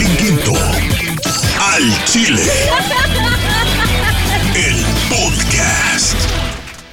Al Chile. El podcast.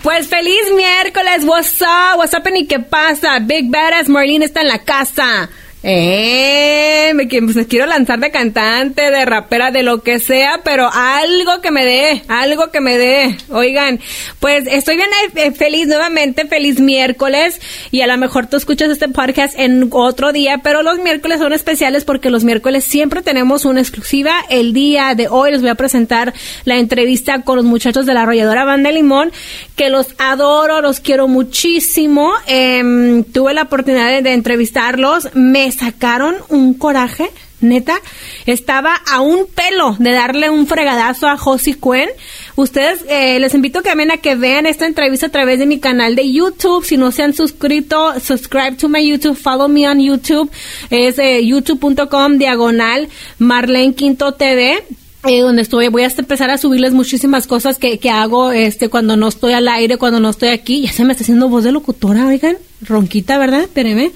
Pues feliz miércoles, what's up, what's up y qué pasa. Big Badass Marlene está en la casa. Eh, me, pues, me, quiero lanzar de cantante, de rapera, de lo que sea, pero algo que me dé, algo que me dé. Oigan, pues estoy bien eh, feliz nuevamente, feliz miércoles, y a lo mejor tú escuchas este podcast en otro día, pero los miércoles son especiales porque los miércoles siempre tenemos una exclusiva. El día de hoy les voy a presentar la entrevista con los muchachos de la arrolladora Banda Limón, que los adoro, los quiero muchísimo. Em, tuve la oportunidad de, entrevistarlos, me sacaron un coraje, neta. Estaba a un pelo de darle un fregadazo a Josie Cuen. Ustedes, eh, les invito también a que vean esta entrevista a través de mi canal de YouTube. Si no se han suscrito, subscribe to my YouTube, follow me on YouTube. Es eh, youtube.com diagonal Marlene Quinto TV. Eh, donde estoy, voy a empezar a subirles muchísimas cosas que, que hago este cuando no estoy al aire, cuando no estoy aquí. Ya se me está haciendo voz de locutora, oigan, ronquita, ¿verdad? Espérenme.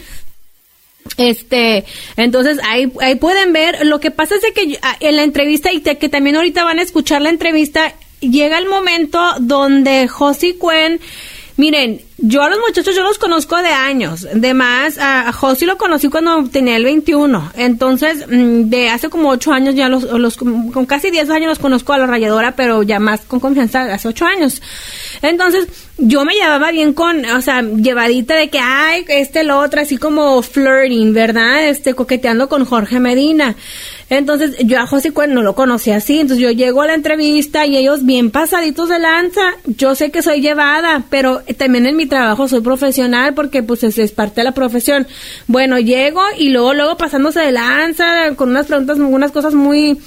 Este, entonces ahí, ahí pueden ver. Lo que pasa es que ah, en la entrevista, y que también ahorita van a escuchar la entrevista, llega el momento donde Josie Cuen, miren, yo a los muchachos yo los conozco de años. De más, a Josie lo conocí cuando tenía el 21. Entonces, mm, de hace como 8 años ya los, los con casi 10 años los conozco a la rayadora, pero ya más con confianza hace 8 años. Entonces, yo me llevaba bien con, o sea, llevadita de que, ay, este, lo otro, así como flirting, ¿verdad? Este, coqueteando con Jorge Medina. Entonces, yo a José Cuen no lo conocía así. Entonces, yo llego a la entrevista y ellos bien pasaditos de lanza. Yo sé que soy llevada, pero también en mi trabajo soy profesional porque, pues, es, es parte de la profesión. Bueno, llego y luego, luego pasándose de lanza con unas preguntas, unas cosas muy,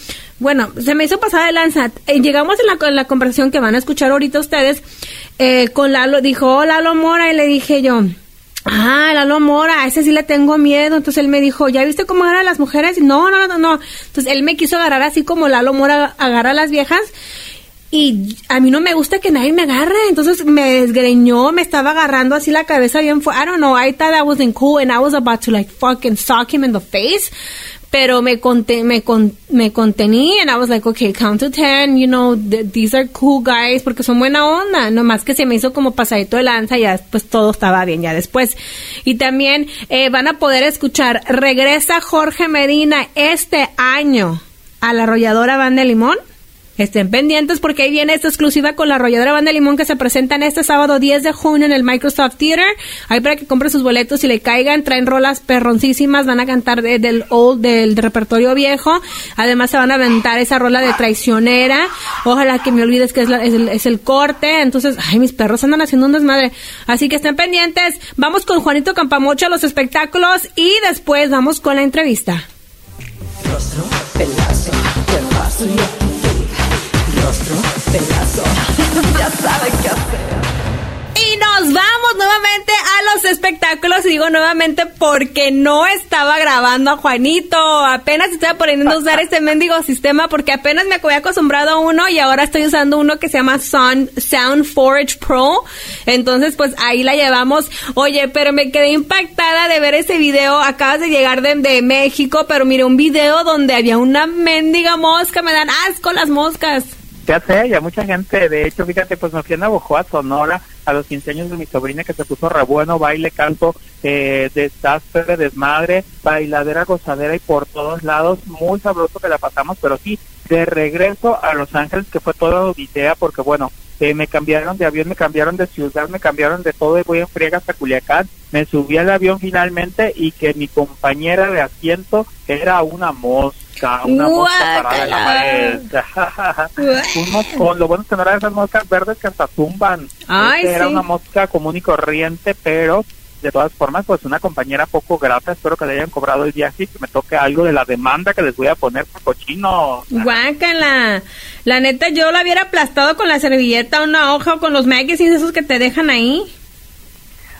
bueno, se me hizo pasar de lanza. Eh, llegamos en la, la, conversación que van a escuchar ahorita ustedes eh, con Lalo. Dijo, oh, Lalo Mora, y le dije yo, ah, Lalo Mora, a ese sí le tengo miedo. Entonces él me dijo, ¿ya viste cómo agarran las mujeres? No, no, no, no. Entonces él me quiso agarrar así como Lalo Mora agarra a las viejas. Y a mí no me gusta que nadie me agarre. Entonces me desgreñó, me estaba agarrando así la cabeza bien fuerte. I don't know, I thought I wasn't cool and I was about to like fucking sock him in the face pero me me, con, me contení and I was like, okay, count to ten, you know, these are cool guys porque son buena onda, nomás que se me hizo como pasadito de lanza y ya pues todo estaba bien ya después. Y también eh, van a poder escuchar, regresa Jorge Medina este año a la arrolladora Banda Limón Estén pendientes porque ahí viene esta exclusiva con la arrolladora Banda Limón que se presenta en este sábado 10 de junio en el Microsoft Theater. Ahí para que compren sus boletos y le caigan. Traen rolas perroncísimas. Van a cantar del old, del repertorio viejo. Además se van a aventar esa rola de traicionera. Ojalá que me olvides que es, el, corte. Entonces, ay, mis perros andan haciendo un desmadre. Así que estén pendientes. Vamos con Juanito Campamocho a los espectáculos y después vamos con la entrevista rostro, pedazo. ya sabe qué hacer. Y nos vamos nuevamente a los espectáculos. Y digo nuevamente porque no estaba grabando a Juanito. Apenas estoy aprendiendo a usar este mendigo sistema porque apenas me había acostumbrado a uno y ahora estoy usando uno que se llama Sound, Sound Forge Pro. Entonces, pues ahí la llevamos. Oye, pero me quedé impactada de ver ese video. Acabas de llegar de, de México, pero mire un video donde había una mendiga mosca. Me dan asco las moscas. Ya sé, ya mucha gente, de hecho, fíjate, pues me fui a Navojoa, Sonora, a los 15 años de mi sobrina que se puso re bueno, baile, canto, eh, desastre, desmadre, bailadera, gozadera y por todos lados, muy sabroso que la pasamos, pero sí, de regreso a Los Ángeles, que fue toda idea, porque bueno, eh, me cambiaron de avión, me cambiaron de ciudad, me cambiaron de todo y voy en friega hasta Culiacán, me subí al avión finalmente y que mi compañera de asiento era una mosca una mosca parada en la pared. un moscón. Lo bueno es que no era esas moscas verdes que hasta zumban. era una mosca común y corriente, pero de todas formas, pues una compañera poco grata. Espero que le hayan cobrado el viaje y que me toque algo de la demanda que les voy a poner por cochino. Guácala. La neta, yo la hubiera aplastado con la servilleta, una hoja o con los magazines esos que te dejan ahí.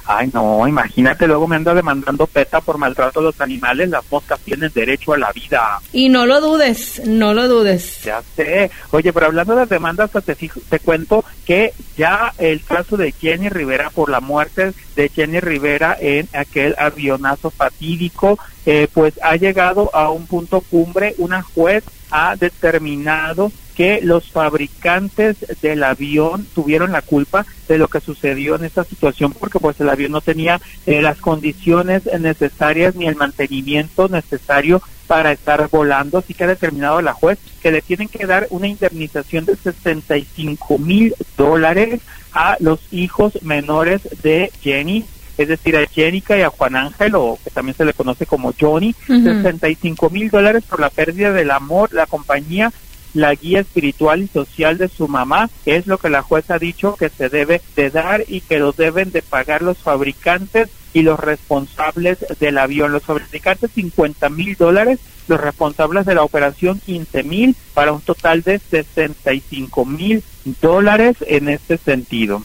Ay, no, imagínate, luego me anda demandando PETA por maltrato a los animales, las moscas tienen derecho a la vida. Y no lo dudes, no lo dudes. Ya sé. Oye, pero hablando de las demandas, pues te, te cuento que ya el caso de Jenny Rivera por la muerte de Jenny Rivera en aquel avionazo fatídico, eh, pues ha llegado a un punto cumbre. Una juez ha determinado que los fabricantes del avión tuvieron la culpa de lo que sucedió en esta situación porque pues el avión no tenía eh, las condiciones necesarias ni el mantenimiento necesario para estar volando, así que ha determinado la juez que le tienen que dar una indemnización de 65 mil dólares a los hijos menores de Jenny es decir, a Jenica y a Juan Ángel, o que también se le conoce como Johnny, 65 mil dólares por la pérdida del amor, la compañía, la guía espiritual y social de su mamá, que es lo que la jueza ha dicho que se debe de dar y que lo deben de pagar los fabricantes y los responsables del avión. Los fabricantes 50 mil dólares, los responsables de la operación 15 mil, para un total de 65 mil dólares en este sentido.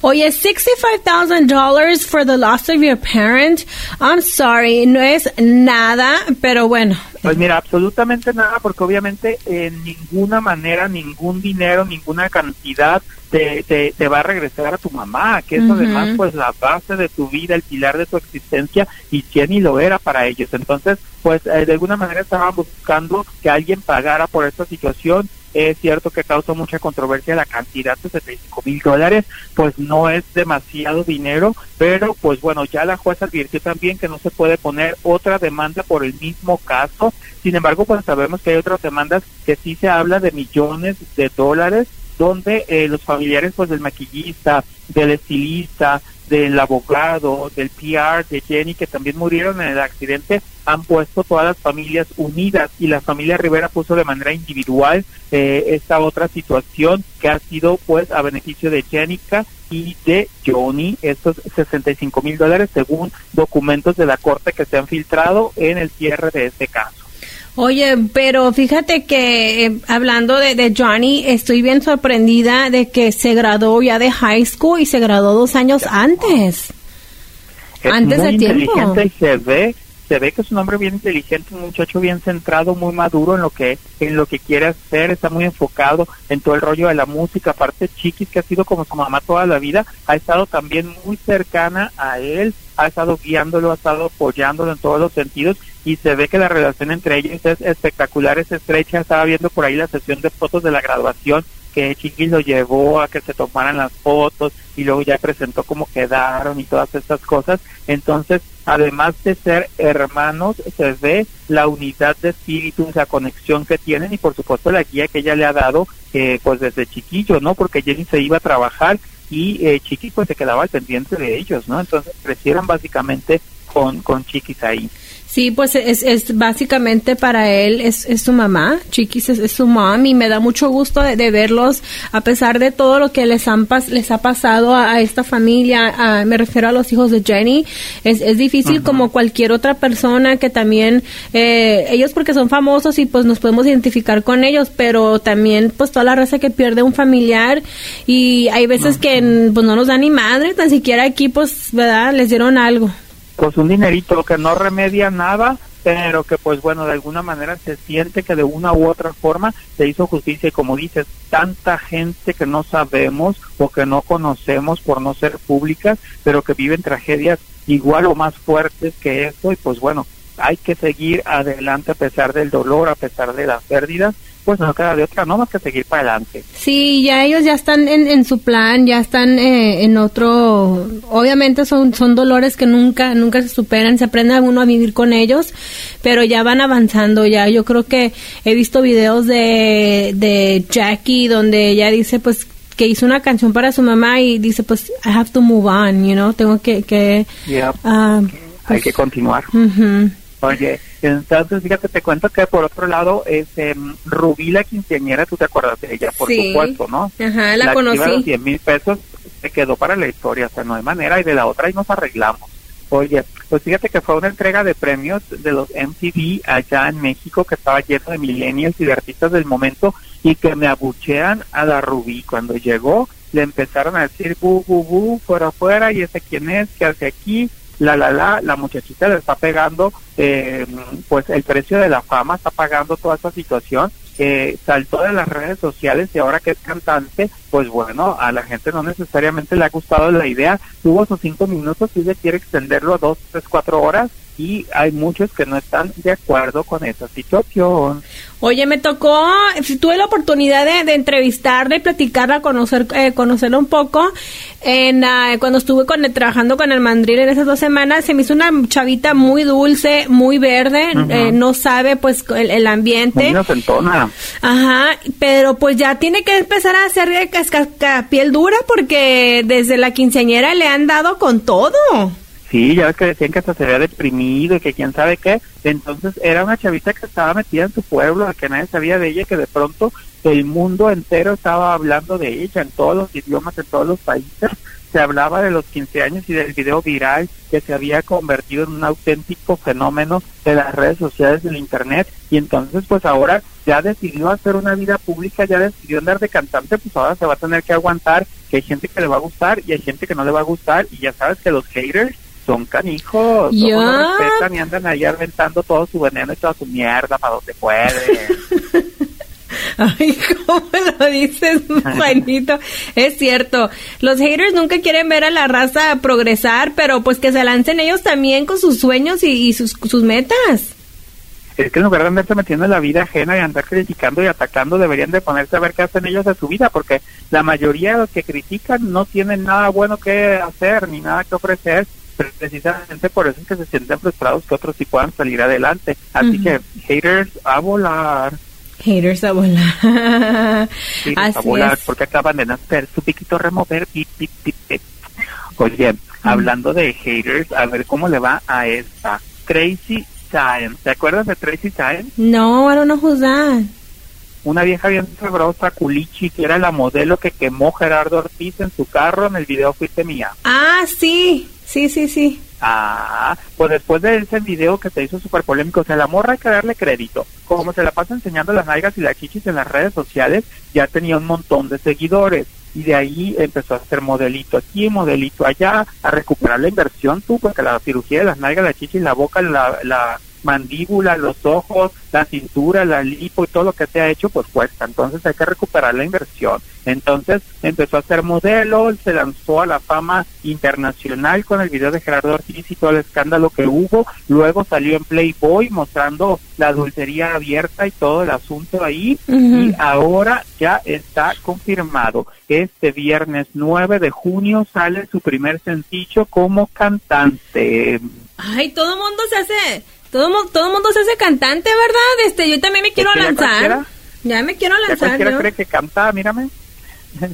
Oye, $65,000 for the loss of your parent. I'm sorry, no es nada, pero bueno. Pues mira, absolutamente nada, porque obviamente en ninguna manera, ningún dinero, ninguna cantidad te, te, va a regresar a tu mamá, que es además pues la base de tu vida, el pilar de tu existencia, y Jenny lo era para ellos. Entonces, pues eh, de alguna manera estaban buscando que alguien pagara por esta situación es cierto que causó mucha controversia la cantidad de 75 mil dólares, pues no es demasiado dinero, pero pues bueno, ya la jueza advirtió también que no se puede poner otra demanda por el mismo caso. Sin embargo, pues sabemos que hay otras demandas que sí se habla de millones de dólares donde eh, los familiares pues del maquillista, del estilista, del abogado, del PR, de Jenny, que también murieron en el accidente, han puesto todas las familias unidas y la familia Rivera puso de manera individual eh, esta otra situación que ha sido pues a beneficio de Jenica y de Johnny, estos 65 mil dólares según documentos de la corte que se han filtrado en el cierre de este caso. Oye, pero fíjate que eh, hablando de, Johnny, estoy bien sorprendida de que se graduó ya de high school y se graduó dos años antes. antes de tiempo. Y se ve, se ve que es un hombre bien inteligente, un muchacho bien centrado, muy maduro en lo que en lo que quiere hacer, está muy enfocado en todo el rollo de la música. Aparte, Chiquis, que ha sido como su mamá toda la vida, ha estado también muy cercana a él, ha estado guiándolo, ha estado apoyándolo en todos los sentidos y se ve que la relación entre ellos es espectacular, es estrecha. Estaba viendo por ahí la sesión de fotos de la graduación que Chiquis lo llevó a que se tomaran las fotos y luego ya presentó cómo quedaron y todas estas cosas. Entonces, además de ser hermanos, se ve la unidad de espíritu, la conexión que tienen y por supuesto la guía que ella le ha dado eh, pues desde chiquillo, ¿no? Porque Jenny se iba a trabajar y eh, Chiquis pues se quedaba al pendiente de ellos, ¿no? Entonces crecieron básicamente con, con Chiquis ahí. Sí, pues es, es básicamente para él, es, es su mamá, Chiquis es, su mom y me da mucho gusto de, verlos a pesar de todo lo que les, han les ha pasado a, esta familia, me refiero a los hijos de Jenny, es, es difícil como cualquier otra persona que también, eh, ellos porque son famosos y pues nos podemos identificar con ellos, pero también pues toda la raza que pierde un familiar y hay veces que pues no nos da ni madre, tan siquiera aquí pues, ¿verdad? Les dieron algo pues un dinerito que no remedia nada, pero que pues bueno, de alguna manera se siente que de una u otra forma se hizo justicia. Y como dices, tanta gente que no sabemos o que no conocemos por no ser públicas, pero que viven tragedias igual o más fuertes que eso. Y pues bueno, hay que seguir adelante a pesar del dolor, a pesar de las pérdidas pues no queda de otra, no más que seguir para adelante. Sí, ya ellos ya están en, su plan, ya están eh, en otro, obviamente son, son dolores que nunca, nunca se superan, se aprende uno a vivir con ellos, pero ya van avanzando, ya yo creo que he visto videos de, de Jackie donde ella dice pues que hizo una canción para su mamá y dice pues I have to move on, you know, tengo que, que ah, hay que continuar. Oye, entonces fíjate, te cuento que por otro lado, es eh, Rubí la quinceañera, tú te acuerdas de ella, por supuesto, ¿no? Ajá, la, conocí. los 100 mil pesos se quedó para la historia, o sea, no hay manera, y de la otra y nos arreglamos. Oye, pues fíjate que fue una entrega de premios de los MTV allá en México que estaba lleno de millennials y de artistas del momento y que me abuchean a la Rubí cuando llegó le empezaron a decir bu, bu, bu, fuera, fuera, y ese quién es, qué hace aquí, la, la, la, la muchachita le está pegando, eh, pues el precio de la fama está pagando toda esta situación eh, saltó de las redes sociales y ahora que es cantante, pues bueno, a la gente no necesariamente le ha gustado la idea, tuvo sus cinco minutos y se quiere extenderlo a dos, tres, cuatro horas y hay muchos que no están de acuerdo con esa situación. Oye, me tocó, tuve la oportunidad de, de entrevistarla y platicarla, conocer, eh, conocerla un poco. En, ah, cuando estuve con, trabajando con el mandril en esas dos semanas, se me hizo una chavita muy dulce, muy verde, eh, no sabe pues el, el ambiente. Muy Ajá, pero pues ya tiene que empezar a hacer piel dura porque desde la quinceañera le han dado con todo. Sí, ya ves que decían que hasta se había deprimido y que quién sabe qué. Entonces era una chavita que estaba metida en su pueblo, que nadie sabía de ella, que de pronto el mundo entero estaba hablando de ella en todos los idiomas, en todos los países. Se hablaba de los 15 años y del video viral que se había convertido en un auténtico fenómeno de las redes sociales del Internet. Y entonces, pues ahora ya decidió hacer una vida pública, ya decidió andar de cantante, pues ahora se va a tener que aguantar que hay gente que le va a gustar y hay gente que no le va a gustar. Y ya sabes que los haters son canijos, no respetan y andan ahí aventando todo su veneno y toda su mierda para donde pueden. Ay, ¿cómo lo dices, Juanito? es cierto, los haters nunca quieren ver a la raza progresar, pero pues que se lancen ellos también con sus sueños y, y sus, sus metas es que en lugar de andarse metiendo en la vida ajena y andar criticando y atacando, deberían de ponerse a ver qué hacen ellos de su vida, porque la mayoría de los que critican no tienen nada bueno que hacer ni nada que ofrecer, precisamente por eso es que se sienten frustrados que otros sí puedan salir adelante. Así que haters a volar. Haters a volar. a volar, porque acaban de nacer su piquito remover. Pip, pip, pip, Oye, hablando de haters, a ver cómo le va a esta. Tracy Science. ¿Te acuerdas de Tracy Science? No, I don't know who's that. Una vieja bien sabrosa, culichi, que era la modelo que quemó Gerardo Ortiz en su carro en el video Fuiste Mía. Ah, sí. Sí, sí, sí. Ah, pues después de ese video que se hizo súper polémico, o sea, la morra hay que darle crédito. Como se la pasa enseñando las nalgas y las chichis en las redes sociales, ya tenía un montón de seguidores. Y de ahí empezó a hacer modelito aquí, modelito allá, a recuperar la inversión tú, porque la cirugía de las nalgas, la chichis, la boca, la, la mandíbula, los ojos, la cintura, la lipo y todo lo que se ha hecho, pues cuesta. Entonces hay que recuperar la inversión. Entonces empezó a ser modelo, se lanzó a la fama internacional con el video de Gerardo Ortiz y todo el escándalo que hubo. Luego salió en Playboy mostrando la dulcería abierta y todo el asunto ahí. Y ahora ya está confirmado. Este viernes 9 de junio sale su primer sencillo como cantante. Ay, todo el mundo se hace todo, todo mundo se hace cantante, ¿verdad? Este, yo también me quiero lanzar. Ya me quiero lanzar. ¿Ya cree que canta? Mírame.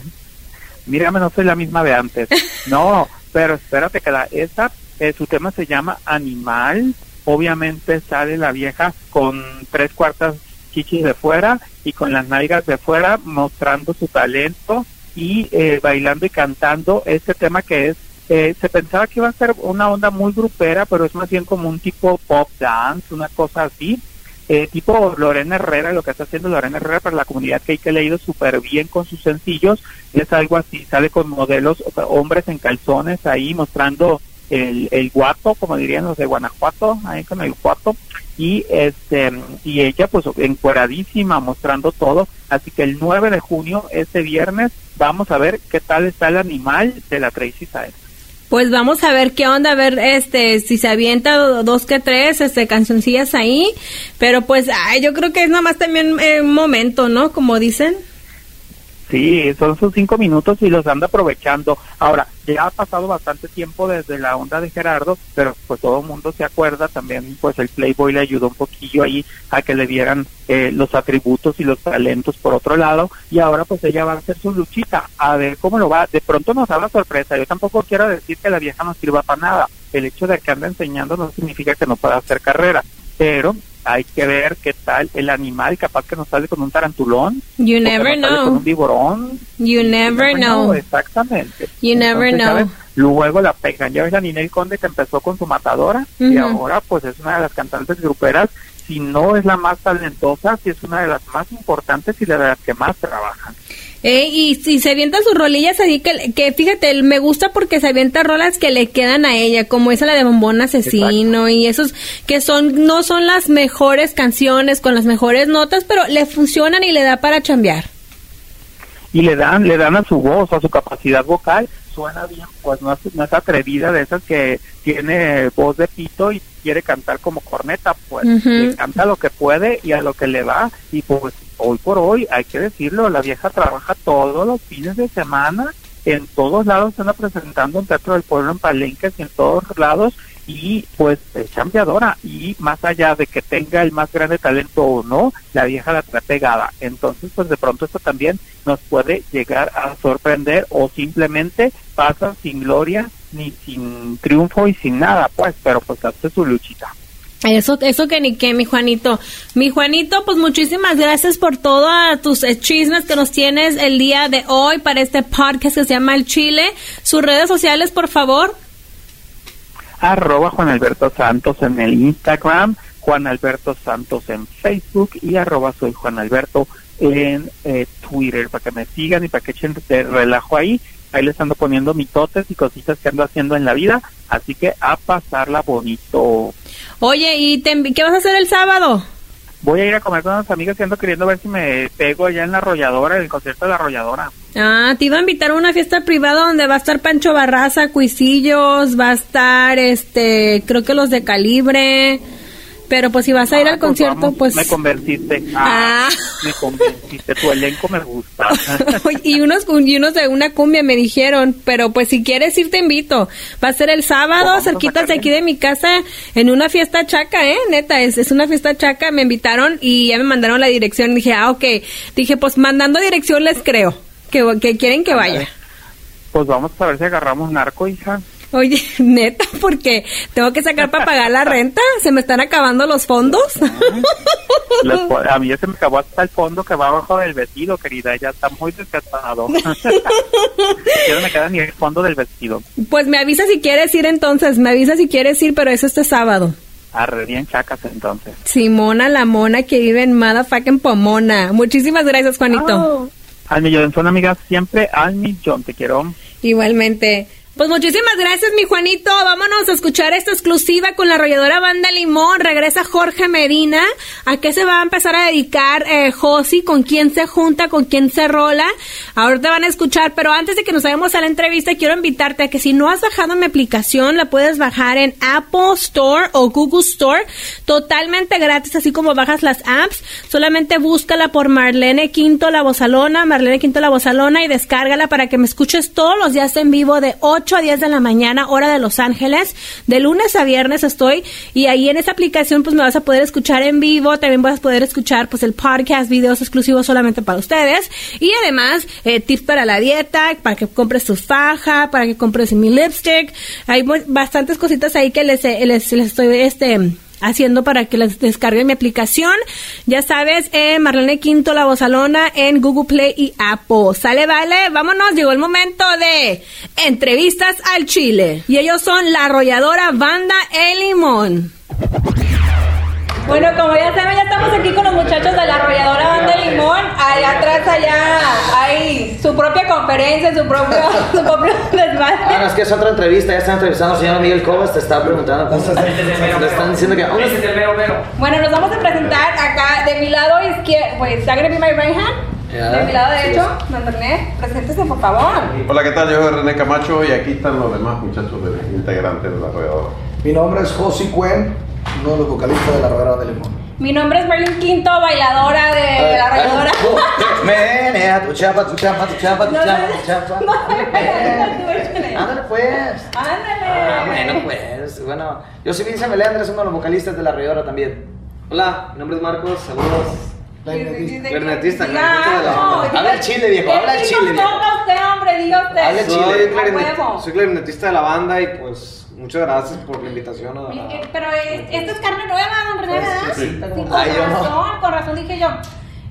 Mírame, no soy la misma de antes. No, pero espérate que la, esa, eh, su tema se llama Animal. Obviamente sale la vieja con tres cuartas chichis de fuera y con las nalgas de fuera mostrando su talento y eh, bailando y cantando este tema que es eh, se pensaba que iba a ser una onda muy grupera, pero es más bien como un tipo pop dance, una cosa así. Eh, tipo Lorena Herrera, lo que está haciendo Lorena Herrera para la comunidad que hay que leído súper bien con sus sencillos, es algo así, sale con modelos, hombres en calzones ahí mostrando el, el guato, como dirían los de Guanajuato, ahí con el guato, y este y ella pues encueradísima mostrando todo, así que el 9 de junio, este viernes, vamos a ver qué tal está el animal de la Tracy Saez. Pues vamos a ver qué onda, a ver este si se avienta dos que tres este cancioncillas ahí, pero pues ay, yo creo que es nomás también eh, un momento, ¿no? Como dicen. Sí, son sus cinco minutos y los anda aprovechando. Ahora, ya ha pasado bastante tiempo desde la onda de Gerardo, pero pues todo el mundo se acuerda también, pues el Playboy le ayudó un poquillo ahí a que le dieran eh, los atributos y los talentos por otro lado, y ahora pues ella va a hacer su luchita, a ver cómo lo va. De pronto nos da la sorpresa, yo tampoco quiero decir que la vieja no sirva para nada, el hecho de que anda enseñando no significa que no pueda hacer carrera, pero hay que ver qué tal el animal, capaz que nos sale con un tarantulón. You never know. Con un viborón. You never, know. Exactamente. You never know. Luego la pegan. Ya ves la Ninel Conde que empezó con su matadora y ahora pues es una de las cantantes gruperas si no es la más talentosa, sí es una de las más importantes y de las que más trabajan. Eh, y si se avienta sus rolillas así que, que fíjate, me gusta porque se avienta rolas que le quedan a ella, como esa la de Bombón Asesino y esos que son no son las mejores canciones con las mejores notas, pero le funcionan y le da para chambear. Y le dan le dan a su voz, a su capacidad vocal, suena bien, pues no es, no es atrevida de esas que tiene voz de pito y quiere cantar como corneta, pues Ujú. le canta lo que puede y a lo que le va y pues hoy por hoy hay que decirlo, la vieja trabaja todos los fines de semana, en todos lados anda presentando en Teatro del Pueblo, en Palenques y en todos lados y pues es chambeadora y más allá de que tenga el más grande talento o no, la vieja la trae pegada. Entonces pues de pronto esto también nos puede llegar a sorprender o simplemente pasa sin gloria ni sin triunfo y sin nada, pues, pero pues hace su luchita. Eso, eso que ni qué, mi Juanito. Mi Juanito, pues muchísimas gracias por todos tus eh, chismes que nos tienes el día de hoy para este podcast que se llama El Chile. Sus redes sociales, por favor. arroba Juan Alberto Santos en el Instagram, Juan Alberto Santos en Facebook y arroba soy Juan Alberto en eh, Twitter para que me sigan y para que echen relajo ahí. Ahí les ando poniendo mitotes y cositas que ando haciendo en la vida, así que a pasarla bonito. Oye, ¿y te qué vas a hacer el sábado? Voy a ir a comer con unas amigas y ando queriendo ver si me pego allá en la arrolladora, en el concierto de la arrolladora. Ah, te iba a invitar a una fiesta privada donde va a estar Pancho Barraza, Cuisillos, va a estar, este, creo que los de Calibre. Pero pues si vas a ir Ah, al pues concierto, vamos, pues... Me convenciste. Ah. Ah, Me convenciste. Tu elenco me gusta. y unos y unos de una cumbia me dijeron, pero pues si quieres ir te invito. Va a ser el sábado, cerquitas de aquí de mi casa, en una fiesta chaca, ¿eh? Neta, es, es una fiesta chaca. Me invitaron y ya me mandaron la dirección. Dije, ah, ok. Dije, pues mandando dirección les creo. Que, que quieren que vaya. Pues vamos a ver si agarramos narco, hija. Oye, neta, porque tengo que sacar para pagar la renta. Se me están acabando los fondos. Po- a mí ya se me acabó hasta el fondo que va abajo del vestido, querida. Ya está muy desgastado. ya no me queda ni el fondo del vestido. pues me avisa si quieres ir entonces. Me avisa si quieres ir, pero es este sábado. Arre bien chacas entonces. Simona la mona que vive en Motherfucking Pomona. Muchísimas gracias, Juanito. Al millón, son amigas siempre al millón. Te quiero. Igualmente. Pues muchísimas gracias, mi Juanito. Vámonos a escuchar esta exclusiva con la arrolladora Banda Limón. Regresa Jorge Medina. ¿A qué se va a empezar a dedicar eh, Josi? ¿Con quién se junta? ¿Con quién se rola? Ahorita van a escuchar, pero antes de que nos vayamos a la entrevista, quiero invitarte a que si no has bajado mi aplicación, la puedes bajar en Apple Store o Google Store. Totalmente gratis, así como bajas las apps. Solamente búscala por Marlene Quinto La Bozalona, Marlene Quinto La Bozalona y descárgala para que me escuches todos los días en vivo de 8 a 10 de la mañana, hora de Los Ángeles. De lunes a viernes estoy y ahí en esa aplicación pues me vas a poder escuchar en vivo, también vas a poder escuchar pues el podcast, videos exclusivos solamente para ustedes y además eh, tips para la dieta, para que compres tu faja, para que compres mi lipstick. Hay bastantes cositas ahí que les, les, les estoy este haciendo para que les descarguen mi aplicación. Ya sabes, eh, Marlene Quinto, La Bozalona, en Google Play y Apple. Sale, vale, vámonos, llegó el momento de entrevistas al Chile. Y ellos son la arrolladora Banda El Limón. Bueno, como ya saben, ya estamos aquí con los muchachos de la arrolladora Banda Limón. Allá atrás, allá hay su propia conferencia, su propio, su propio Ah, no, es que es otra entrevista, ya están entrevistando al señor Miguel Cobas, te estaba preguntando. Le están diciendo que. Bueno, nos vamos a presentar acá de mi lado izquierdo. Pues, ¿está gonna be my right hand? De mi lado sí, derecho, don René, preséntese por favor. Hola, ¿qué tal? Yo soy René Camacho y aquí están los demás muchachos de- integrantes de la rodeadora. Mi nombre es Josi Cuen, uno de los vocalistas de la Rodera de Limón. Mi nombre es Merlin Quinto, bailadora de la arrolladora. Menea, tu chapa, tu chapa, tu chapa, tu No, chapa, no, tu chapa. no, no, no. Ándale pues. Ándale. Ah, bueno, pues. Bueno, yo soy Vince Meléndez, uno de los vocalistas de la Rayadora también. Hola, mi nombre es Marcos, saludos. Clarinetista. Clarinetista, Habla el chile, viejo, habla el chile, viejo. Diga usted, hombre, diga usted. Habla el chile. Soy clarinetista de la banda y pues muchas gracias por la invitación. a- Pero eh, esta es carne nueva, don René, ¿verdad? Sí, con Ay, yo no. razón, con razón dije yo.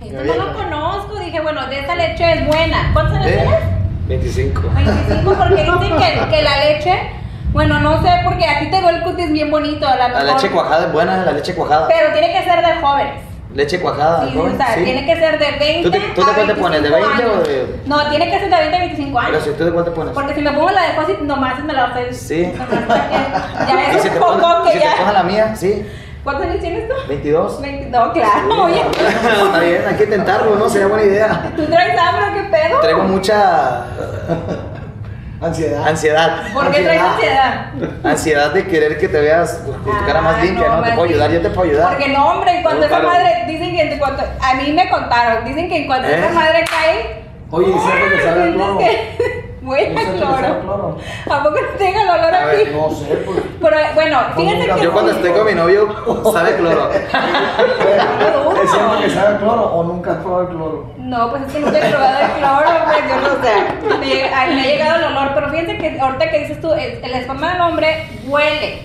Esto no lo conozco, dije, bueno, de esta leche es buena. ¿Cuántos años ¿Eh? tienes? 25. 25, porque dicen que, que la leche Bueno, no sé, porque a ti te veo el cutis bien bonito, la La mejor. leche cuajada es buena, la leche cuajada. Pero tiene que ser de jóvenes. Leche cuajada, Sí, o sea, sí. tiene que ser de 20 ¿Tú te- tú de a cuál te pones? ¿De 25 20 o años. de- No, tiene que ser de 20 a 25 Pero años. si tú de cuál te pones. Porque si me pongo la de Fósil, nomás me la estoy... Sí. Ya ¿Y es si un te poco que si te ya... pones la mía? Sí. ¿Cuántos años tienes tú? 22. 20 No, claro, oye. Está bien, hay que intentarlo, ¿no? Sería buena idea. ¿Tú traes hambre o qué pedo? Traigo mucha Ansiedad. ansiedad. ¿Por qué traes Ansiedad. ansiedad? De querer que te veas con tu cara más limpia, ¿no? Te más puedo ayudar, yo te puedo ayudar. Porque no, hombre, en cuanto No, esa madre, dicen que en cuanto, a mí me contaron, dicen que en cuanto ¿Eh? esa madre cae, Oye, ¿y cierto que sabe huele ¿No a cloro. ¿A poco no tenga el olor A ver, aquí? No sé, pues. Pero bueno, fíjense nunca- que Yo cuando estoy con mi novio, sabe cloro. ¿Es cierto que sabe cloro o nunca has probado el cloro? No, pues es que nunca he probado el cloro, pues yo no sé. Me, me ha llegado el olor, pero fíjense que ahorita que dices tú, el, el esperma del hombre huele.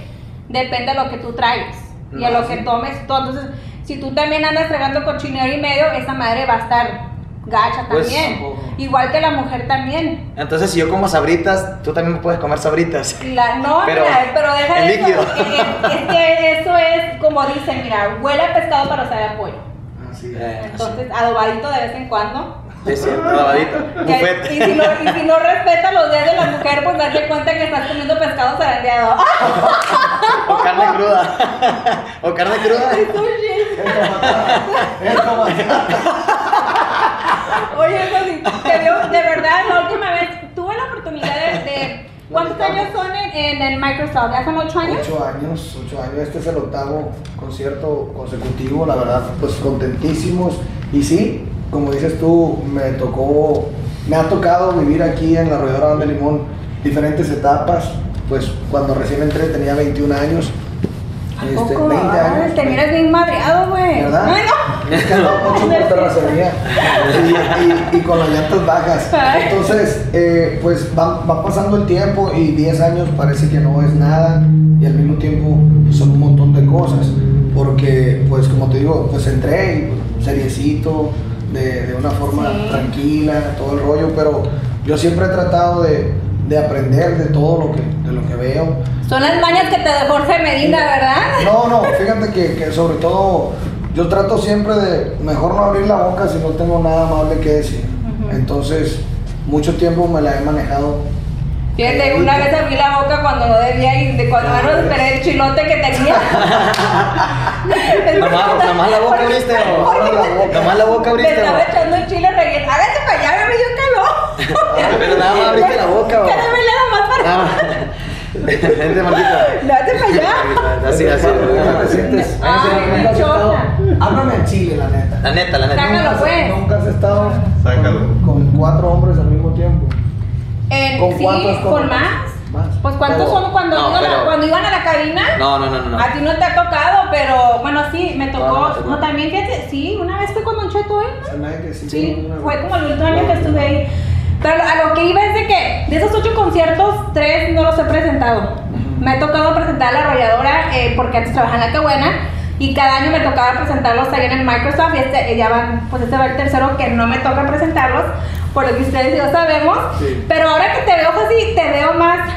Depende de lo que tú traigas y a lo que tomes tú. Entonces, si tú también andas tragando cochinero y medio, esa madre va a estar gacha Pues, también. Igual que la mujer también. Entonces, si yo como sabritas, tú también me puedes comer sabritas. La, no, Pero, mira, pero deja de eso. líquido. Es, es que eso es como dicen, mira, huele a pescado para saber a pollo. Así Eh, Entonces, adobadito de vez en cuando. Es cierto, lavadito. Que- Buffet. Y si, no, y si no respeta los días de la mujer, pues date cuenta que estás comiendo pescado zarandeado. O carne cruda. O carne cruda. Va Oye, sí, te veo, de verdad, la última vez tuve la oportunidad de. de- ¿Cuántos años son en, en el Microsoft? ¿Ya son ocho años? Ocho años, ocho años. Este es el octavo concierto consecutivo, la verdad, pues contentísimos. Y sí, como dices tú, me tocó, me ha tocado vivir aquí en la Arrolladora de Limón diferentes etapas. Pues cuando recién entré tenía 21 años. ¿A este, poco? 20 Ay, años. te miras bien madreado, güey. ¿Verdad? Bueno. Es que andaba mucho por terracería y, y- y con las llantas bajas. Entonces, eh, pues va, va pasando el tiempo y 10 años parece que no es nada y al mismo tiempo son un montón de cosas. Porque, pues como te digo, pues entré y pues, seriecito, de, de una forma Sí. tranquila, todo el rollo, pero yo siempre he tratado de, de aprender de todo lo que, de lo que veo. Son las mañas que te dejó Jorge Medina, ¿verdad? No, no, fíjate que, que sobre todo yo trato siempre de mejor no abrir la boca si no tengo nada amable que decir. Ujú. Entonces, mucho tiempo me la he manejado. Fíjate, una vez abrí la boca cuando no debía y de cuando Ah, menos ¿ves? esperé el chilote que tenía. Nomás- nomás la boca abriste, porque nomás la boca. Boca Me abriste. estaba ¿no? echando el chile relleno. Hágase para allá, me dio calor. Pero nada más abriste la boca, no me le haga más para Nada más. Vente, maldito. Date para allá. Así, así. ¿Cómo te sientes? Ay. Háblame en Chile, la neta. La neta, la neta. Sácalo, Nunca has- pues. Nunca has estado Sácalo. con, cuatro hombres al mismo tiempo. En- ¿Con sí, con más. Más. Pues ¿cuántos Pero- son cuando, No, iban a, pero- cuando iban a la cabina? No, no, no, no. A ti no te ha tocado, pero bueno, sí, me tocó. No, No, también fíjate, sí, una vez fui con Don Cheto, ¿eh? Se me hace que sí. Sí, fue como el último año que estuve ahí. Pero a lo que iba es de que de esos ocho conciertos, tres no los he presentado. Me ha tocado presentar a la arrolladora eh, porque antes trabajaba en la Cabuena y cada año me tocaba presentarlos ahí en el Microsoft y este, ya van, pues este va el tercero que no me toca presentarlos, por lo que ustedes y yo sabemos. Sí. Pero ahora que te veo así, te veo más,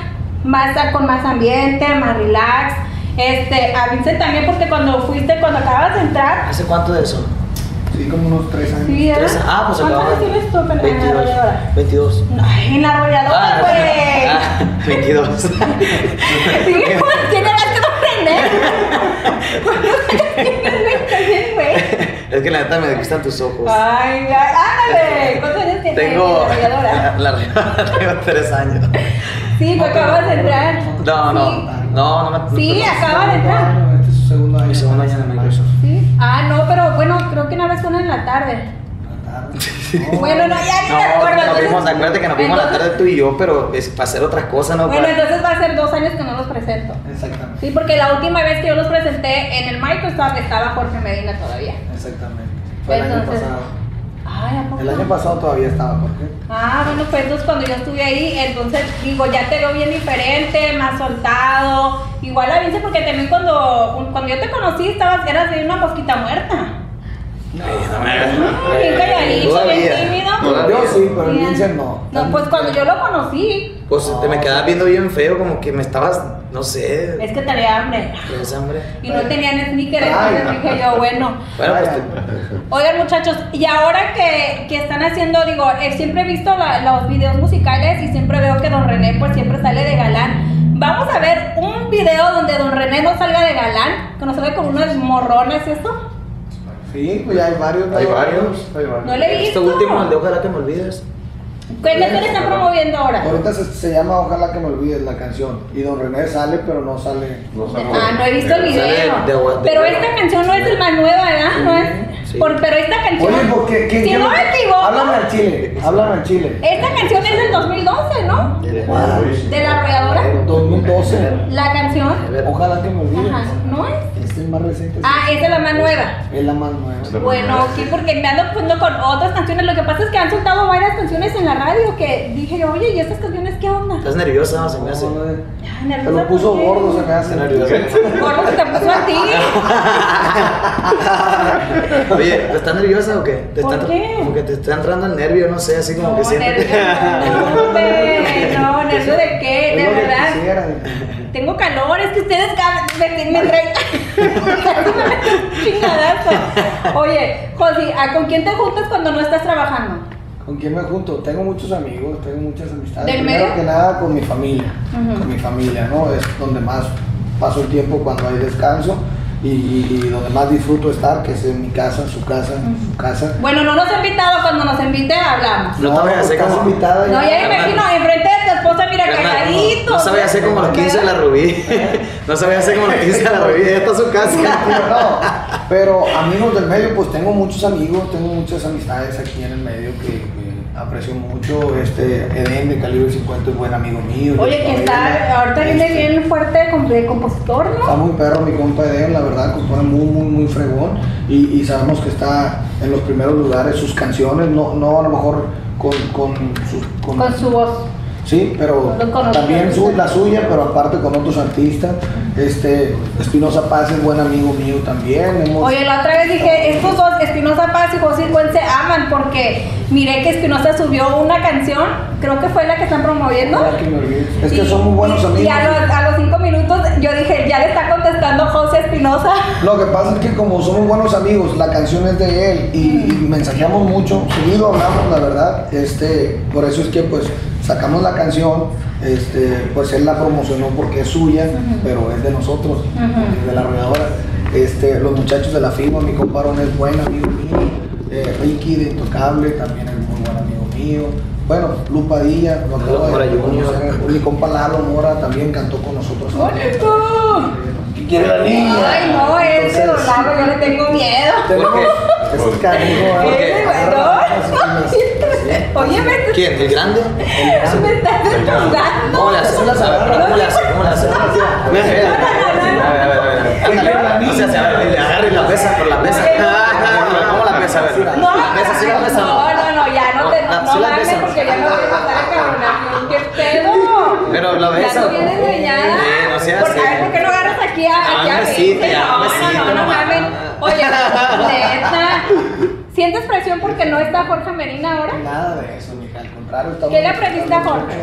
más con más ambiente, más relax. Este, a Vincent también porque cuando fuiste, cuando acabas de entrar, ¿Hace cuánto de eso? Sí, como unos tres años. sí. Tres- Ah, pues ¿Cuántos acababa años tienes tú en la 22. arrolladora? 22. Ay, en la arrolladora, güey. Ah, 22. Sí, pues, tiene más que aprender. Bien, güey. Es que la neta me gustan tus ojos. Ay, ay, ándale. ¿Cuántos años tienes en Tengo. la arrolladora? La arrolladora tengo tres años. Sí, tú acabas de entrar. No, no. Sí. No, no me. Sí, no, acaba de entrar. Este es su segundo año. Mi segundo año en Microsoft. Sí. Ah, no, pero bueno, creo que una vez fue en la tarde. Bueno, no, ya ni me No, acuerdo. nos entonces- vimos, acuérdate que nos vimos la entonces- tarde tú y yo, pero es para hacer otras cosas, ¿no? Bueno, Para- entonces va a ser dos años que no los presento. Exactamente. Sí, porque la última vez que yo los presenté en el Microsoft estaba Jorge Medina todavía. Exactamente. Fue el año Entonces- pasado. Ay, ¿a poco? El año pasado todavía estaba, ¿por qué? Ah, bueno, pues entonces cuando yo estuve ahí, entonces digo, ya te veo bien diferente, más soltado. Igual a Vince, porque también cuando, cuando yo te conocí estabas, eras de una mosquita muerta. Ay, no me hagas- Bien calladito, bien tímido. Yo sí, pero el. Vincent no. No, pues cuando yo lo conocí, Pues te me quedabas viendo bien feo, como que me estabas, no sé, es que tenía hambre. ¿tienes hambre? Y no tenían sneakers, entonces dije yo, bueno. Bueno, pues te- Oigan muchachos, y ahora que, que están haciendo, digo, eh, siempre he visto la- los videos musicales y siempre veo que Don René pues siempre sale de galán. Vamos a ver un video donde Don René no salga de galán, que nos salga con unos morrones y esto. Sí, pues ya hay varios. Hay ¿no? varios. Hay varios. No le he este visto. último, el de ojalá que me olvides. ¿Qué canción están promoviendo ahora? Ahorita se, se llama Ojalá que me olvides la canción. Y Don René sale, pero no sale. No Ah, no he visto el video. De de Pero esta canción no es el más nueva, ¿verdad? No es. Sí. Por- pero esta canción. Oye, ¿por qué? ¿Quién- si no me equivoco. Háblame al chile. Háblame al chile. Esta canción es del 2012, ¿no? De la arrolladora. 2012. La canción. Ojalá que me olvides. Ajá, ¿no es? Más reciente. Ah, esa es la más nueva. Es la más nueva. Bueno, sí, porque me ando poniendo con otras canciones. Lo que pasa es que han soltado varias canciones en la radio que dije yo, oye, ¿y estas canciones qué onda? ¿Estás nerviosa? Se me hace. Ay, Te nerviosa, lo puso ¿por qué? gordo, se me hace. Nerviosa. Gordo se te puso a ti. Oye, ¿te ¿estás nerviosa o qué? ¿Te ¿Por está- qué? Como que te está entrando el nervio, no sé, así como No, que nervio, no, hombre, no, nervio de qué, de verdad. Tengo calor, es que ustedes me, me traen. Chingadazo. Oye, Josi, ¿a con quién te juntas cuando no estás trabajando? ¿Con quién me junto? Tengo muchos amigos, tengo muchas amistades. ¿Del Primero medio? que nada con mi familia. Ujú. Con mi familia, ¿no? Es donde más paso el tiempo cuando hay descanso y, y- y donde más disfruto estar, que es en mi casa, en su casa, en su casa. Bueno, no nos ha invitado, cuando nos invite hablamos. No te vayas a hacer invitada No, ya me imagino, enfrente de tu esposa, mira, Carnal, calladito. No, no sabía hacer como los 15 de la Rubí. No sabía hacer como los 15 de la Rubí. Ya está su casa. Pero amigos del medio, pues tengo muchos amigos, tengo muchas amistades aquí en el medio que, aprecio mucho. Este Eden de Calibre 50 es buen amigo mío. Oye, que está, ahorita viene Este, bien fuerte de, compositor, Está ¿no? muy perro mi compa Eden, la verdad, compone muy, muy, muy fregón. Y, y sabemos que está en los primeros lugares sus canciones, no, no a lo mejor con, con, su, con- Con su voz. Sí, pero también su- la suya, pero aparte con otros artistas. Este, Espinosa Paz es buen amigo mío también. hemos- Oye, la otra vez dije, estos dos, Espinosa Paz y José Cuen, se aman porque miré que Espinosa subió una canción, creo que fue la que están promoviendo. Que. Es que son muy buenos amigos. Y a los, a los cinco minutos yo dije, ya le está contestando José Espinosa. Lo que pasa es que como somos buenos amigos, la canción es de él y, y mensajeamos mucho, seguido hablamos, la verdad. Este, por eso es que pues sacamos la canción, este, pues él la promocionó porque es suya, pero es de nosotros, Ujú. de la arrolladora. Este, los muchachos de la firma, mi comparón es buen amigo mío, eh, Ricky de Intocable también es muy buen amigo mío. Bueno, Lupadilla, lo acabo de conocer. Mi compa Lalo Mora también cantó con nosotros. ¡Bonito! ¿Qué quiere la niña? Ay, no, ese Entonces, Don Lalo, yo le tengo miedo. tenemos ese canijo, ¿eh? ¿Por qué? Oye, me, ¿Quién? ¿El grande? me estás. ¿Cómo le? ¿Cómo le hace? ¿Cómo le hace? ¿Cómo le hace? A ver, a ver, a ver. No se agarra y la pesa por la pesa. ¿Cómo la pesa? A ver. No, ¿La pesa? ¿Sí la pesa? no, no, no, ya no te, no, mames porque ya me voy a empezar a cabronar. ¿Qué pedo? Pero la besa. Ya no vienes no seas Por- A ver, así. ¿por qué no agarras aquí a, aquí a Ah, No, no, no, no no mames. Oye, neta. ¿Sientes presión porque no está Jorge Medina ahora? Nada de eso, mija, al contrario. ¿Qué le aprendiste a Jorge?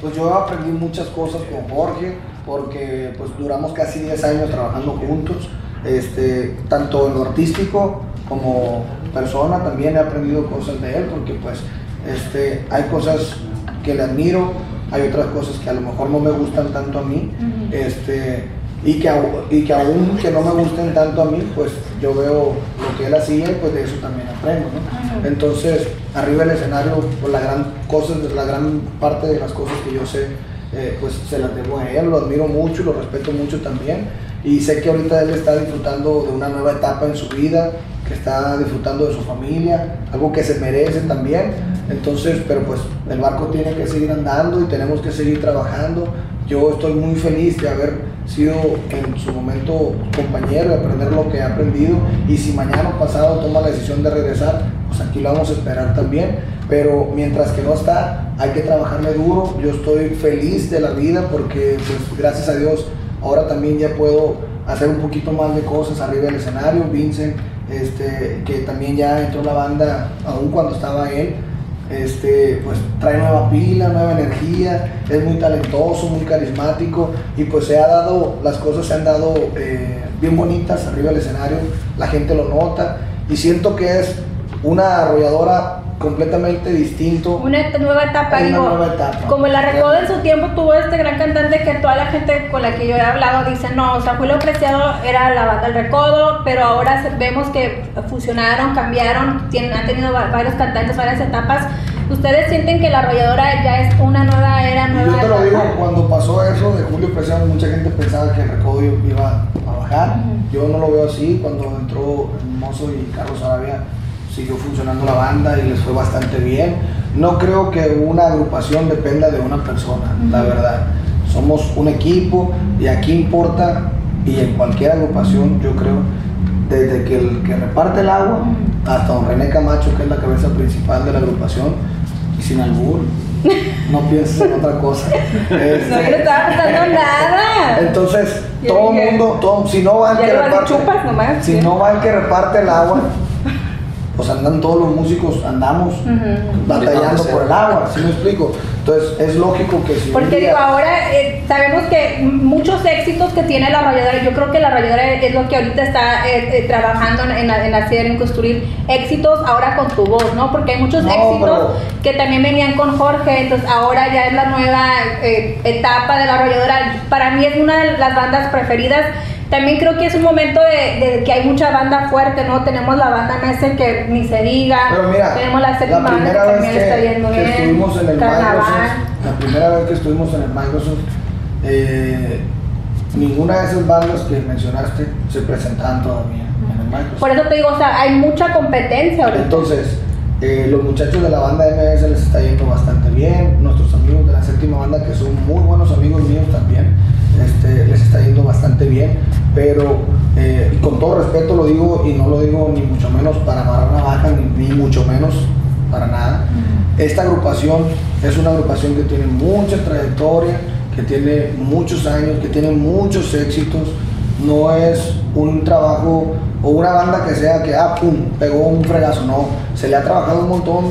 Pues yo aprendí muchas cosas con Jorge, porque pues duramos casi 10 años trabajando juntos, este, tanto en lo artístico como persona, también he aprendido cosas de él, porque pues este, hay cosas que le admiro, hay otras cosas que a lo mejor no me gustan tanto a mí, este, y, que, y que aún que no me gusten tanto a mí, pues yo veo lo que él hacía y pues de eso también aprendo, ¿no? Entonces, arriba del escenario, pues la gran cosa, la gran parte de las cosas que yo sé, eh, pues se las debo a él, lo admiro mucho, lo respeto mucho también. Y sé que ahorita él está disfrutando de una nueva etapa en su vida, que está disfrutando de su familia, algo que se merece también. Entonces, pero pues el barco tiene que seguir andando y tenemos que seguir trabajando. Yo estoy muy feliz de haber sido en su momento compañero, de aprender lo que he aprendido. Y si mañana o pasado toma la decisión de regresar, pues aquí lo vamos a esperar también. Pero mientras que no está, hay que trabajarle duro. Yo estoy feliz de la vida porque, pues, gracias a Dios, ahora también ya puedo hacer un poquito más de cosas arriba del escenario. Vincent, este, que también ya entró la banda, aún cuando estaba él, este, pues trae nueva pila, nueva energía, es muy talentoso, muy carismático y pues se ha dado, las cosas se han dado eh, bien bonitas arriba del escenario, la gente lo nota y siento que es una arrolladora completamente distinto. Una nueva etapa, Una digo. nueva etapa. Como la Recodo en su tiempo tuvo este gran cantante que toda la gente con la que yo he hablado dice, no, o sea, Julio Preciado era la banda del Recodo, pero ahora vemos que fusionaron, cambiaron, tienen, han tenido va- varios cantantes, varias etapas. ¿Ustedes sienten que la arrolladora ya es una nueva era, nueva yo te lo etapa? digo, cuando pasó eso de Julio Preciado, mucha gente pensaba que el recodo iba a bajar. Yo no lo veo así. Cuando entró Mozo y Carlos Arabia, siguió funcionando la banda y les fue bastante bien. No creo que una agrupación dependa de una persona, la verdad. Somos un equipo y aquí importa, y en cualquier agrupación, yo creo, desde que el que reparte el agua hasta don René Camacho, que es la cabeza principal de la agrupación, y sin albur. No pienses en otra cosa. No Este, le estaba pasando nada. entonces, Yo todo el mundo, todo, si no va el que reparte, chupas nomás, si sí. no va el que reparte el agua, pues andan todos los músicos, andamos batallando por el agua, ¿sí me explico? Entonces, es lógico que si Porque día- digo, ahora eh, sabemos que muchos éxitos que tiene la arrolladora, yo creo que la arrolladora es lo que ahorita está eh, eh, trabajando en, en, en hacer, en construir éxitos ahora con tu voz, ¿no? Porque hay muchos No, éxitos pero- que también venían con Jorge, entonces ahora ya es la nueva eh, etapa de la arrolladora. Para mí es una de las bandas preferidas. También creo que es un momento de, de que hay mucha banda fuerte, ¿no? Tenemos la banda Mese que ni se diga, Pero mira, tenemos la séptima banda que también está yendo que bien, estuvimos en el la primera vez que estuvimos en el Microsoft, eh, ninguna de esas bandas que mencionaste se presentaban todavía en el Microsoft. Por eso te digo, o sea, hay mucha competencia ahorita. Entonces, eh, los muchachos de la banda MS les está yendo bastante bien. Nuestros amigos de la séptima banda, que son muy buenos amigos míos también, este, les está yendo bastante bien. Pero, eh, con todo respeto lo digo, y no lo digo ni mucho menos para amarrar navaja, ni, ni mucho menos para nada. Esta agrupación es una agrupación que tiene mucha trayectoria, que tiene muchos años, que tiene muchos éxitos. No es un trabajo o una banda que sea que, ah, pum, pegó un fregazo. No, se le ha trabajado un montón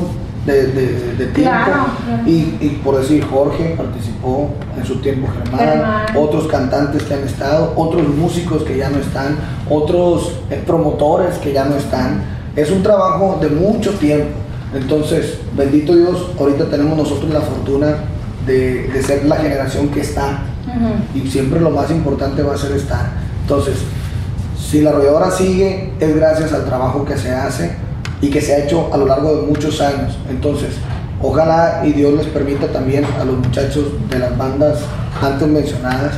de, de- de tiempo. Claro, claro. Y, y por decir, Jorge participó en su tiempo, Germán, Germán. otros cantantes que han estado, otros músicos que ya no están, otros eh, promotores que ya no están. Es un trabajo de mucho tiempo. Entonces, bendito Dios, ahorita tenemos nosotros la fortuna de, de ser la generación que está. Ujú. Y siempre lo más importante va a ser estar. Entonces, si la arrolladora sigue, es gracias al trabajo que se hace y que se ha hecho a lo largo de muchos años. Entonces, ojalá y Dios les permita también a los muchachos de las bandas antes mencionadas,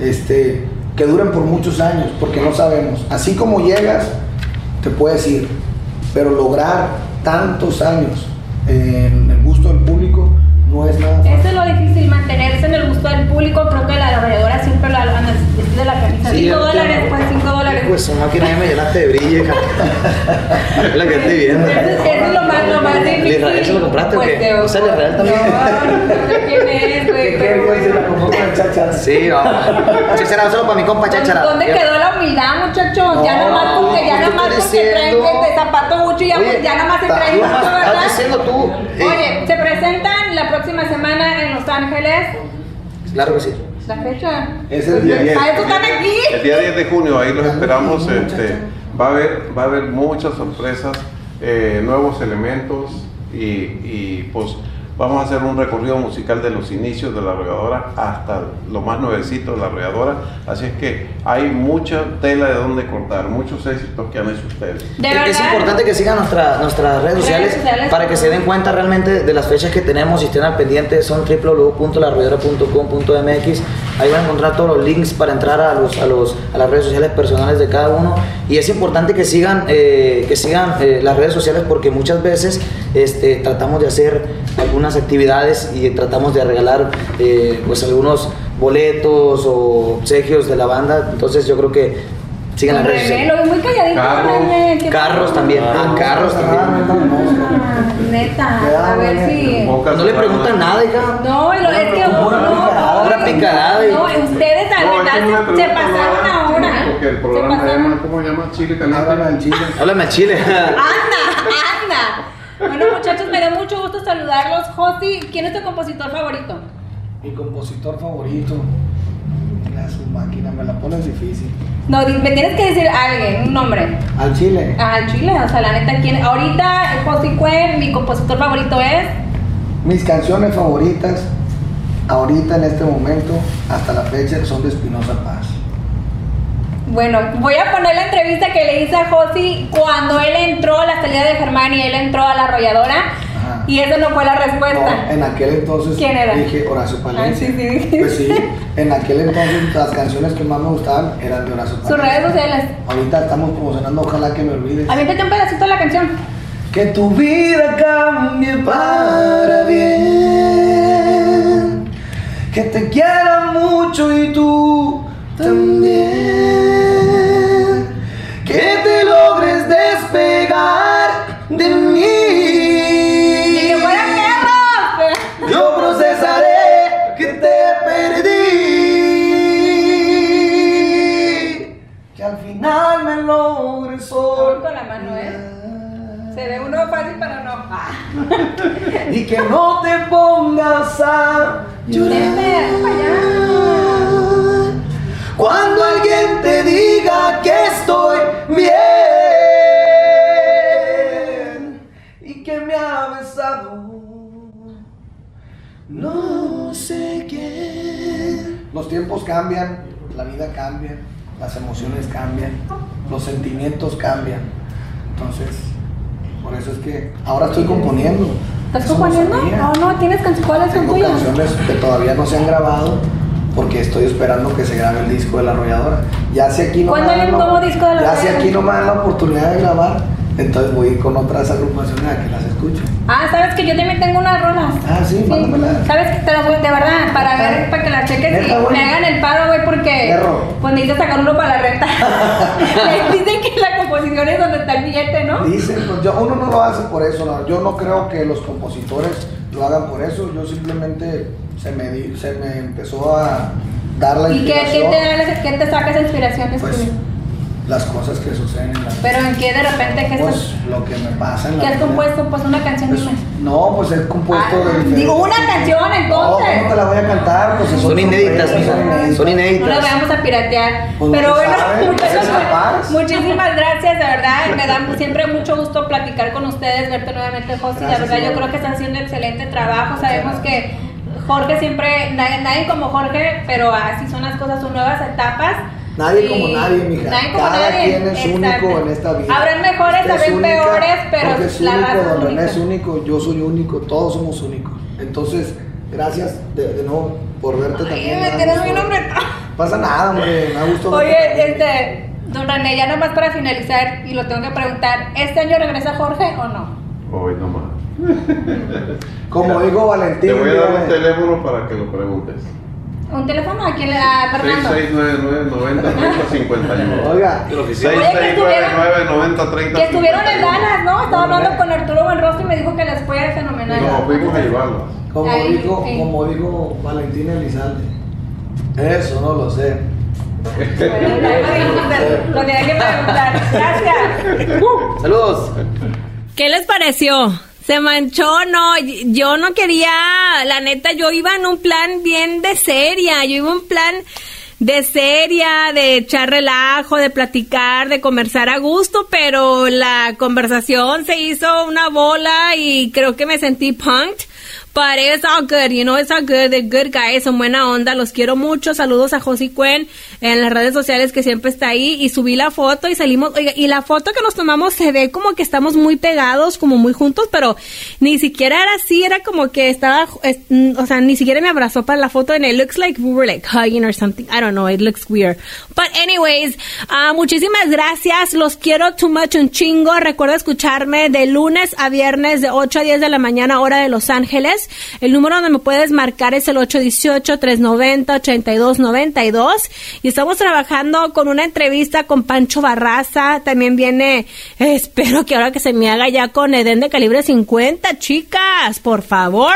este, que duren por muchos años, porque no sabemos. Así como llegas, te puedes ir, pero lograr tantos años en el gusto del público no es nada fácil. Eso es lo difícil, mantenerse en el gusto del público. Creo que la arrolladora siempre la de la camisa. 5 ya dólares, pues 5 dólares. Pues su máquina ya me llenaste de brillo. Es la que estoy viendo. Eso es, eso es lo más, lo más ¿El difícil. Israel se lo compraste o Pues, qué? te- ¿O sea, el Israel también? No, no sé quién es, güey. ¿Qué decir? bueno. La compró con el cháchara. Sí, vamos. Cháchara, solo para mi compa Cháchara. ¿Dónde quedó la humildad, muchachos? ya No, nomás porque, ya ¿qué nomás porque traen de zapato Gucci, ya, Oye, ya nomás se traen tú esto, estás ¿verdad? diciendo tú, eh. Oye, se presentan la próxima semana en Los Ángeles. Claro que sí. La fecha. Es el día Ah, 10. estos están aquí. El día 10 de junio, ahí los esperamos. Muchacha. Este, va, a haber, va a haber muchas sorpresas, eh, nuevos elementos y, y, pues vamos a hacer un recorrido musical de los inicios de la arrolladora hasta lo más nuevecito de la arrolladora. Así es que hay mucha tela de donde cortar, muchos éxitos que han hecho ustedes. De es, importante que sigan nuestra- nuestras redes Redes sociales, sociales. para que se den cuenta realmente de las fechas que tenemos y estén al pendiente. Son www.larrollera.com.mx. Ahí van a encontrar todos los links para entrar a, los, a, los, a las redes sociales personales de cada uno. Y es importante que sigan, eh, que sigan eh, las redes sociales porque muchas veces este, tratamos de hacer algunas actividades y tratamos de regalar eh, pues algunos boletos o obsequios de la banda. Entonces yo creo que sigan las redes sociales. muy calladito, Carros. También. Ah, carros también. Ah, Neta, a ver si. Boca No le preguntan nada, hija. No, lo, es que no, una picarada, no, una picarada y- No, ustedes al verdad se, pasaron ahora. Porque el Se programa se pasaron. llama, ¿cómo se llama? Chile Háblame Caliente. al chile. Háblame al chile. Anda, anda. Bueno, muchachos, me da mucho gusto saludarlos. Josi, ¿quién es tu compositor favorito? Mi compositor favorito. Mira su máquina, me la pones difícil. No, me tienes que decir alguien, un nombre. Al chile. Al chile, o sea, la neta, ¿quién? Ahorita, Josi Cuen, mi compositor favorito es. Mis canciones favoritas, ahorita en este momento, hasta la fecha, son de Espinosa Paz. Bueno, voy a poner la entrevista que le hice a Josi cuando él entró a la salida de Germán y él entró a la arrolladora. Ajá. Y esa no fue la respuesta. No, en aquel entonces ¿Quién era? dije Horacio Palencia. Ah, sí, sí. Pues sí, en aquel entonces las canciones que más me gustaban eran de Horacio Sus Palencia. redes sociales. Ahorita estamos promocionando Ojalá que me olvides. Aviéntate un pedacito de la canción. Que tu vida cambie para bien. Que te quiera mucho y tú también. Fácil, pero no. Ah. y que no te pongas a llorar. Allá. Cuando alguien te diga que estoy bien y que me ha besado, no sé quién. Los tiempos cambian, la vida cambia, las emociones cambian, los sentimientos cambian. Entonces, por eso es que ahora estoy componiendo. ¿Estás Eso componiendo? No, no, tienes canciones. ¿Cuáles son tuyas? canciones que todavía no se han grabado porque estoy esperando que se grabe el disco de la arrolladora. Ya si aquí no me ¿Cuándo hay un la- nuevo disco de La Ya si aquí no me dan la oportunidad de grabar, entonces voy con otras agrupaciones a que las escuchen. Ah, sabes que yo también tengo unas rolas. Ah, sí, mándamela. Sabes que te las voy, de verdad, para ver, para que las cheques y me hagan el paro, güey, porque Perro. pues necesito sacar uno para la renta. Dicen que la composición es donde está el billete, ¿no? Dicen, pues yo, uno no lo hace por eso, no. yo no creo que los compositores lo hagan por eso, yo simplemente se me, di- se me empezó a dar la ¿Y qué, qué inspiración. te, da- qué te saca esa inspiración de Pues escribir? Las cosas que suceden en la Pero en qué de repente, ¿qué, Pues estás, lo que me pasa en la ¿qué has vida. compuesto? Pues una canción, Pues, dime. no, pues he compuesto Ah, de diferentes. digo, una canción, entonces. No, ¿cómo te la voy a cantar? Pues Son inéditas, sorpresas, mija. Son No inéditas. la vamos a piratear. Pues Pero no bueno, muchachos, es La Paz. muchísimas gracias, de verdad. Me da siempre mucho gusto platicar con ustedes, verte nuevamente, José. Gracias, verdad, yo creo que están haciendo excelente trabajo. Sabemos que Jorge siempre, nadie, nadie como Jorge, pero así son las cosas, son nuevas etapas. Nadie como nadie, mija. Nadie como Cada nadie. quien es Exacto. único en esta vida. Habrán mejores, Usted habrán única, peores, pero es la único, don René es único, yo soy único, todos somos únicos. Entonces, gracias de, de nuevo por verte Ay, también. me mi nombre. Pasa nada, hombre, me gusto. verte Oye, este, don René, ya nomás para finalizar, y lo tengo que preguntar, ¿este año regresa Jorge o no? Hoy nomás. Como dijo Valentín. Te voy a dar un teléfono para que lo preguntes. ¿Un teléfono? ¿A quién le da Fernando? 6699-9030-51. Oiga, De la oficina. Oye, que estuvieron- 6699-9030-51. Que estuvieron en Dallas, ¿no? Estaba hablando con Arturo Buenrostro y me dijo que les fue fenomenal. No, fuimos a llevarlas. como Ahí, dijo, sí. como dijo Valentín Elizalde. Eso no lo sé. Lo tenía que preguntar. Gracias. Saludos. ¿Qué les pareció? Se manchó, no, yo no quería, la neta, yo iba en un plan bien de seria, yo iba en un plan de seria, de echar relajo, de platicar, de conversar a gusto, pero la conversación se hizo una bola y creo que me sentí punked. But it's all good, you know, it's all good. The good guys, son buena onda, los quiero mucho. Saludos a Josi Cuen en las redes sociales que siempre está ahí. Y subí la foto y salimos, oiga, y la foto que nos tomamos se ve como que estamos muy pegados, como muy juntos, pero ni siquiera era así, era como que estaba, es- mm, o sea, ni siquiera me abrazó para la foto and it looks like we were like hugging or something. I don't know, it looks weird. But anyways, ah, muchísimas gracias, los quiero too much un chingo. Recuerda escucharme de lunes a viernes de 8 a 10 de la mañana, hora de Los Ángeles. El número donde me puedes marcar es el 818-390-8292. Y estamos trabajando con una entrevista con Pancho Barraza. También viene, eh, espero que ahora que se me haga ya con Eden de calibre 50, chicas, por favor.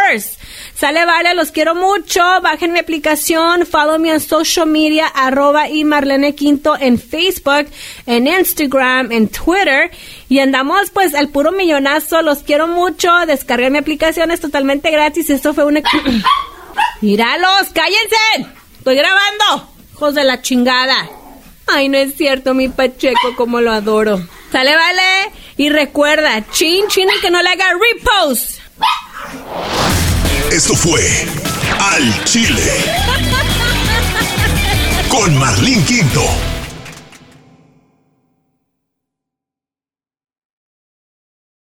Sale, vale, los quiero mucho. Bajen mi aplicación, follow me en social media, arroba y Marlene Quinto en Facebook, en Instagram, en Twitter. Y andamos pues al puro millonazo. Los quiero mucho. Descargué mi aplicación, es totalmente gratis. Esto fue una... Míralos, cállense. Estoy grabando. Hijos de la chingada. Ay, no es cierto, mi Pacheco, como lo adoro. Sale, vale. Y recuerda, chin, chin, y que no le haga repost. Esto fue Al Chile. Con Marlene Quinto.